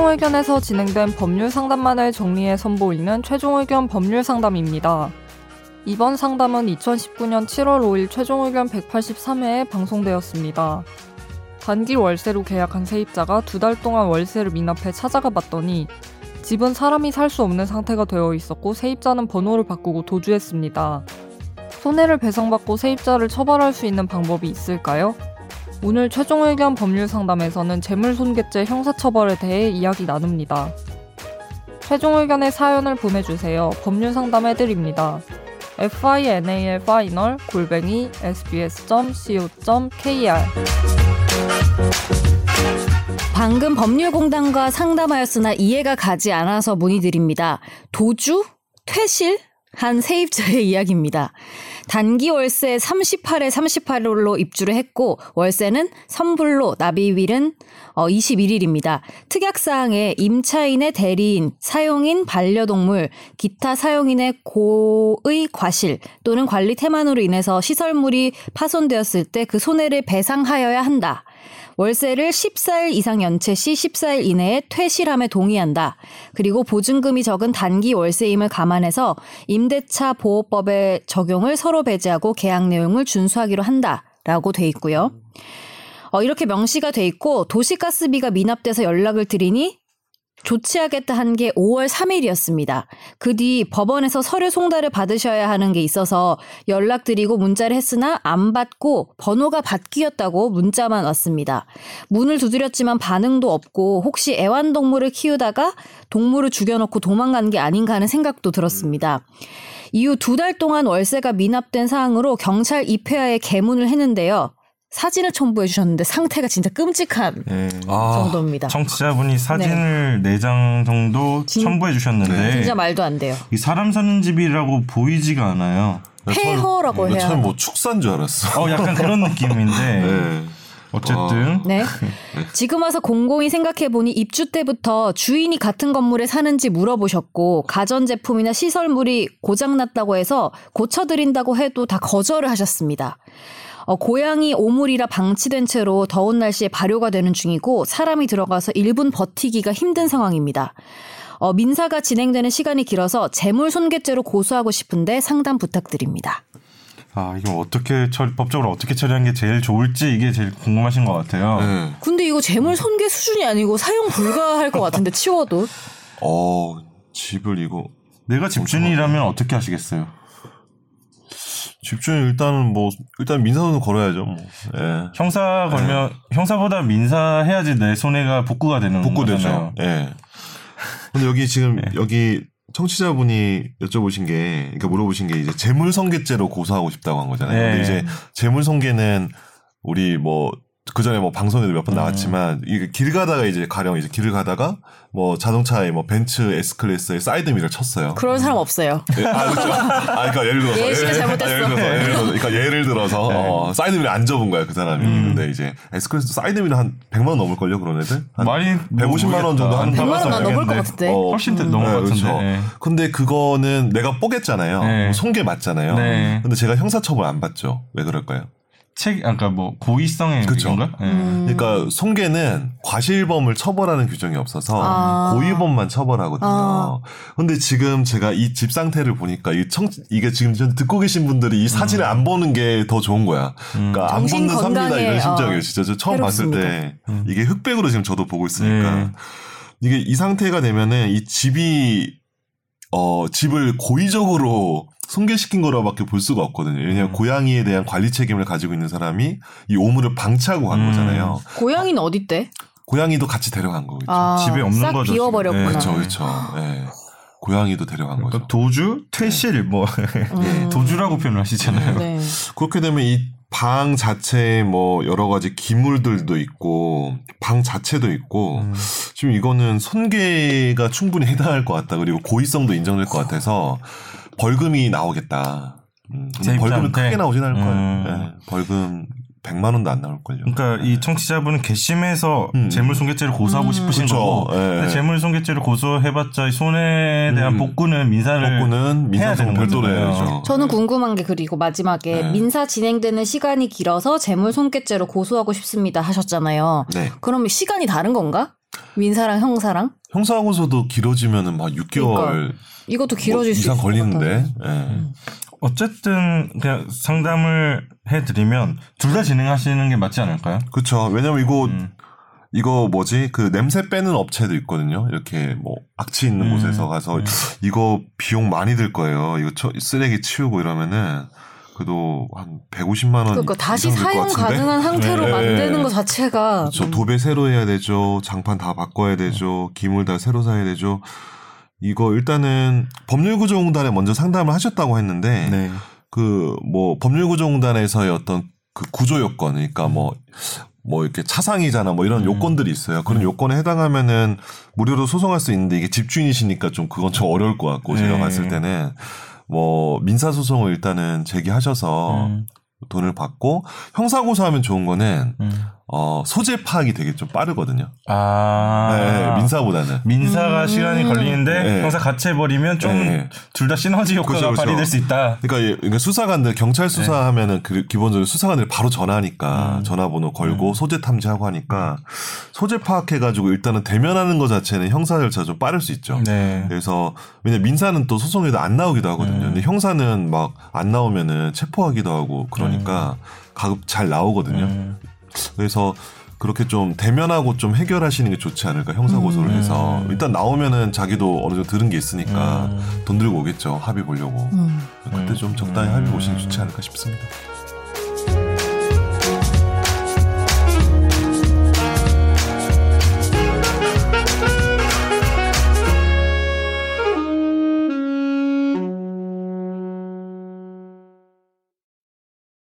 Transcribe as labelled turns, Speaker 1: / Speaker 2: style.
Speaker 1: 최종 의견에서 진행된 법률 상담만을 정리해 선보이는 최종 의견 법률 상담입니다. 이번 상담은 2019년 7월 5일 최종 의견 183회에 방송되었습니다. 단기 월세로 계약한 세입자가 두 달 동안 월세를 미납해 찾아가 봤더니 집은 사람이 살 수 없는 상태가 되어 있었고 세입자는 번호를 바꾸고 도주했습니다. 손해를 배상받고 세입자를 처벌할 수 있는 방법이 있을까요? 오늘 최종 의견 법률 상담에서는 재물손괴죄 형사처벌에 대해 이야기 나눕니다. 최종 의견의 사연을 보내주세요. 법률 상담해드립니다. final final 골뱅이 sbs.co.kr
Speaker 2: 방금 법률공단과 상담하였으나 이해가 가지 않아서 문의드립니다. 도주? 퇴실? 한 세입자의 이야기입니다. 단기 월세 38에 38일로 입주를 했고 월세는 선불로 납입일은 어 21일입니다. 특약사항에 임차인의 대리인, 사용인 반려동물, 기타 사용인의 고의 과실 또는 관리 태만으로 인해서 시설물이 파손되었을 때 그 손해를 배상하여야 한다. 월세를 14일 이상 연체 시 14일 이내에 퇴실함에 동의한다. 그리고 보증금이 적은 단기 월세임을 감안해서 임대차 보호법의 적용을 서로 배제하고 계약 내용을 준수하기로 한다. 라고 돼 있고요. 어, 이렇게 명시가 돼 있고 도시가스비가 미납돼서 연락을 드리니 조치하겠다 한 게 5월 3일이었습니다. 그 뒤 법원에서 서류 송달을 받으셔야 하는 게 있어서 연락드리고 문자를 했으나 안 받고 번호가 바뀌었다고 문자만 왔습니다. 문을 두드렸지만 반응도 없고 혹시 애완동물을 키우다가 동물을 죽여놓고 도망간 게 아닌가 하는 생각도 들었습니다. 이후 두 달 동안 월세가 미납된 사항으로 경찰 입회하에 개문을 했는데요. 사진을 첨부해 주셨는데 상태가 진짜 끔찍한
Speaker 3: 네.
Speaker 4: 아,
Speaker 2: 정도입니다.
Speaker 4: 청취자분이 사진을 네장 정도
Speaker 2: 진-
Speaker 4: 첨부해 주셨는데
Speaker 2: 진짜 말도 안 돼요.
Speaker 4: 이 사람 사는 집이라고 보이지가 않아요.
Speaker 2: 폐허라고
Speaker 3: 나
Speaker 2: 해야
Speaker 3: 처음? 뭐 축사인 줄 알았어.
Speaker 4: 어 약간 그런 느낌인데
Speaker 3: 네.
Speaker 4: 어쨌든
Speaker 2: 네. 지금 와서 공공이 생각해 보니 입주 때부터 주인이 같은 건물에 사는지 물어보셨고 가전 제품이나 시설물이 고장 났다고 해서 고쳐 드린다고 해도 다 거절을 하셨습니다. 어, 고양이 오물이라 방치된 채로 더운 날씨에 발효가 되는 중이고 사람이 들어가서 1분 버티기가 힘든 상황입니다. 어, 민사가 진행되는 시간이 길어서 재물 손괴죄로 고소하고 싶은데 상담 부탁드립니다.
Speaker 4: 아 이거 어떻게 처리, 법적으로 어떻게 처리한 게 제일 좋을지 이게 제일 궁금하신 것 같아요.
Speaker 3: 네.
Speaker 2: 근데 이거 재물 손괴 수준이 아니고 사용 불가할 것 같은데 치워도
Speaker 3: 어, 집을 이거
Speaker 4: 내가 집주인이라면 어떻게 하시겠어요?
Speaker 3: 집주인 일단은 뭐 일단 민사소송 걸어야죠. 뭐. 예.
Speaker 4: 형사 걸면 형사보다 민사 해야지 내 손해가 복구가 되는
Speaker 3: 복구되죠. 예. 근데 여기 지금 여기 청취자분이 여쭤보신 게, 그러니까 물어보신 게 이제 재물손괴죄로 고소하고 싶다고 한 거잖아요.
Speaker 4: 네.
Speaker 3: 근데 이제 재물손괴는 우리 뭐 그 전에 뭐 방송에도 몇번
Speaker 4: 음.
Speaker 3: 나왔지만 이게 길 가다가 이제 가령 이제 길을 가다가 뭐 자동차에 뭐 벤츠 S 클래스에 사이드 미러 쳤어요.
Speaker 2: 그런 사람 없어요.
Speaker 3: 예, 아, 그렇죠. 아, 그러니까 예를 들어서.
Speaker 2: 예시가
Speaker 3: 예를-
Speaker 2: 잘못됐어.
Speaker 3: 예를 들어서, 예를 들어서, 그러니까 예를 들어서, 어, 사이드 미러 안 접은 거야, 그 사람이.
Speaker 4: 음.
Speaker 3: 근데 이제, S 클래스 사이드 미러 한 100만 원 넘을 걸요, 그런 애들? 한
Speaker 4: 많이
Speaker 3: 150만 원 정도 하는
Speaker 2: 100만 원 넘을 것
Speaker 4: 모르겠네.
Speaker 2: 같은데.
Speaker 3: 어,
Speaker 4: 훨씬 더 넘을 것 같은데.
Speaker 3: 그렇죠.
Speaker 4: 네.
Speaker 3: 근데 그거는 내가 뽀겠잖아요.
Speaker 4: 네.
Speaker 3: 손괴 맞잖아요.
Speaker 4: 네.
Speaker 3: 근데 제가 형사처벌 안 받죠. 왜 그럴까요?
Speaker 4: 책, 아까 뭐 고의성의
Speaker 3: 그쵸.
Speaker 4: 건가? 예.
Speaker 2: 음.
Speaker 3: 그러니까 손괴는 과실범을 처벌하는 규정이 없어서
Speaker 2: 아.
Speaker 3: 고의범만 처벌하거든요.
Speaker 2: 아.
Speaker 3: 근데 지금 제가 이 집 상태를 보니까 이 청, 이게 지금 전 듣고 계신 분들이 이 사진을 안 보는 게 더 좋은 거야. 그러니까 안 보는 삽니다 이런 심정이에요.
Speaker 2: 어,
Speaker 3: 진짜 저 처음
Speaker 2: 해롭습니다.
Speaker 3: 봤을 때 이게 흑백으로 지금 저도 보고 있으니까
Speaker 4: 네.
Speaker 3: 이게 이 상태가 되면은 이 집이 어 집을 고의적으로 손괴시킨 거라고밖에 볼 수가 없거든요. 왜냐하면
Speaker 4: 음.
Speaker 3: 고양이에 대한 관리 책임을 가지고 있는 사람이 이 오물을 방치하고 간
Speaker 4: 음.
Speaker 3: 거잖아요.
Speaker 2: 고양이는 어디 때?
Speaker 3: 고양이도 같이 데려간 거겠죠.
Speaker 2: 아,
Speaker 4: 집에 없는
Speaker 2: 싹
Speaker 4: 거죠,
Speaker 2: 비워버렸구나.
Speaker 3: 그렇죠, 그렇죠. 예. 고양이도 데려간 거죠.
Speaker 4: 그러니까 도주, 퇴실, 뭐
Speaker 2: 음.
Speaker 4: 도주라고 표현을 하시잖아요.
Speaker 2: 네.
Speaker 3: 그렇게 되면 이 방 자체에 뭐 여러 가지 기물들도 있고 방 자체도 있고
Speaker 4: 음.
Speaker 3: 지금 이거는 손괴가 충분히 해당할 것 같다. 그리고 고의성도 인정될 것 같아서 벌금이 나오겠다. 음,
Speaker 4: 세입자한테?
Speaker 3: 크게 나오진 않을 거예요.
Speaker 4: 음.
Speaker 3: 예, 벌금 100만 원도 안 나올 걸요.
Speaker 4: 그러니까 이 청취자분은 괘씸해서
Speaker 3: 음.
Speaker 4: 재물손괴죄를 고소하고 싶으신
Speaker 3: 그쵸.
Speaker 4: 거고
Speaker 3: 예.
Speaker 4: 재물손괴죄를 고소해봤자 이 손해에 대한
Speaker 3: 음.
Speaker 4: 복구는 민사를
Speaker 3: 복구는
Speaker 4: 해야 되는
Speaker 3: 별도로. 해야죠.
Speaker 2: 저는 궁금한 게 그리고 마지막에
Speaker 3: 네.
Speaker 2: 민사 진행되는 시간이 길어서 재물손괴죄로 고소하고 싶습니다 하셨잖아요.
Speaker 3: 네.
Speaker 2: 그럼 시간이 다른 건가? 민사랑 형사랑
Speaker 3: 형사하고서도 길어지면은 막 6개월
Speaker 2: 이것도 길어질
Speaker 3: 뭐
Speaker 2: 수
Speaker 3: 이상
Speaker 2: 있을
Speaker 3: 걸리는데. 예.
Speaker 4: 어쨌든 그냥 상담을 해드리면 둘 다 진행하시는 게 맞지 않을까요?
Speaker 3: 그렇죠. 왜냐면 이거
Speaker 4: 음.
Speaker 3: 이거 뭐지 그 냄새 빼는 업체도 있거든요. 이렇게 뭐 악취 있는
Speaker 4: 음,
Speaker 3: 곳에서 가서
Speaker 4: 음.
Speaker 3: 이거 비용 많이 들 거예요. 이거 처- 쓰레기 치우고 이러면은 그래도 한 150만 원
Speaker 2: 그러니까 다시 사용
Speaker 3: 같은데?
Speaker 2: 가능한 상태로
Speaker 3: 네.
Speaker 2: 만드는 것 자체가
Speaker 3: 그렇죠.
Speaker 2: 음,
Speaker 3: 도배 새로 해야 되죠. 장판 다 바꿔야 되죠. 기물 다 새로 사야 되죠. 이거 일단은 법률구조공단에 먼저 상담을 하셨다고 했는데
Speaker 4: 네.
Speaker 3: 그뭐 법률구조공단에서의 어떤 그 구조 요건 그러니까 뭐뭐 이렇게 차상이잖아 뭐 이런
Speaker 4: 음.
Speaker 3: 요건들이 있어요. 그런 요건에 해당하면은 무료로 소송할 수 있는데 이게 집주인이시니까 좀 그건 좀 어려울 것 같고 제가
Speaker 4: 네.
Speaker 3: 봤을 때는 뭐 민사 소송을 일단은 제기하셔서
Speaker 4: 음.
Speaker 3: 돈을 받고 형사 고소하면 좋은 거는
Speaker 4: 음.
Speaker 3: 어 소재 파악이 되게 좀 빠르거든요.
Speaker 4: 아
Speaker 3: 네, 민사보다는.
Speaker 4: 민사가
Speaker 2: 음.
Speaker 4: 시간이 걸리는데
Speaker 3: 네.
Speaker 4: 형사 같이 해버리면 좀
Speaker 3: 네.
Speaker 4: 둘다 시너지 효과가
Speaker 3: 그렇죠, 그렇죠.
Speaker 4: 발휘될 수 있다.
Speaker 3: 그러니까, 이- 그러니까 수사관들 경찰 수사하면은 그 기본적으로 수사관들이 바로 전화하니까
Speaker 4: 음.
Speaker 3: 전화번호 걸고
Speaker 4: 음.
Speaker 3: 소재 탐지하고 하니까 소재 파악해가지고 일단은 대면하는 것 자체는 형사 절차 좀 빠를 수 있죠.
Speaker 4: 네.
Speaker 3: 그래서 왜냐 면 민사는 또 소송에도 안 나오기도 하거든요.
Speaker 4: 음.
Speaker 3: 근데 형사는 막 안 나오면은 체포하기도 하고 그러니까 가급 잘 나오거든요.
Speaker 4: 음.
Speaker 3: 그래서 그렇게 좀 대면하고 좀 해결하시는 게 좋지 않을까 형사 고소를
Speaker 4: 음.
Speaker 3: 해서 일단 나오면은 자기도 어느 정도 들은 게 있으니까
Speaker 4: 음.
Speaker 3: 돈 들고 오겠죠 합의 보려고
Speaker 2: 음.
Speaker 3: 그때
Speaker 4: 음.
Speaker 3: 좀 적당히
Speaker 4: 음.
Speaker 3: 합의 보시는 게 좋지 않을까 싶습니다.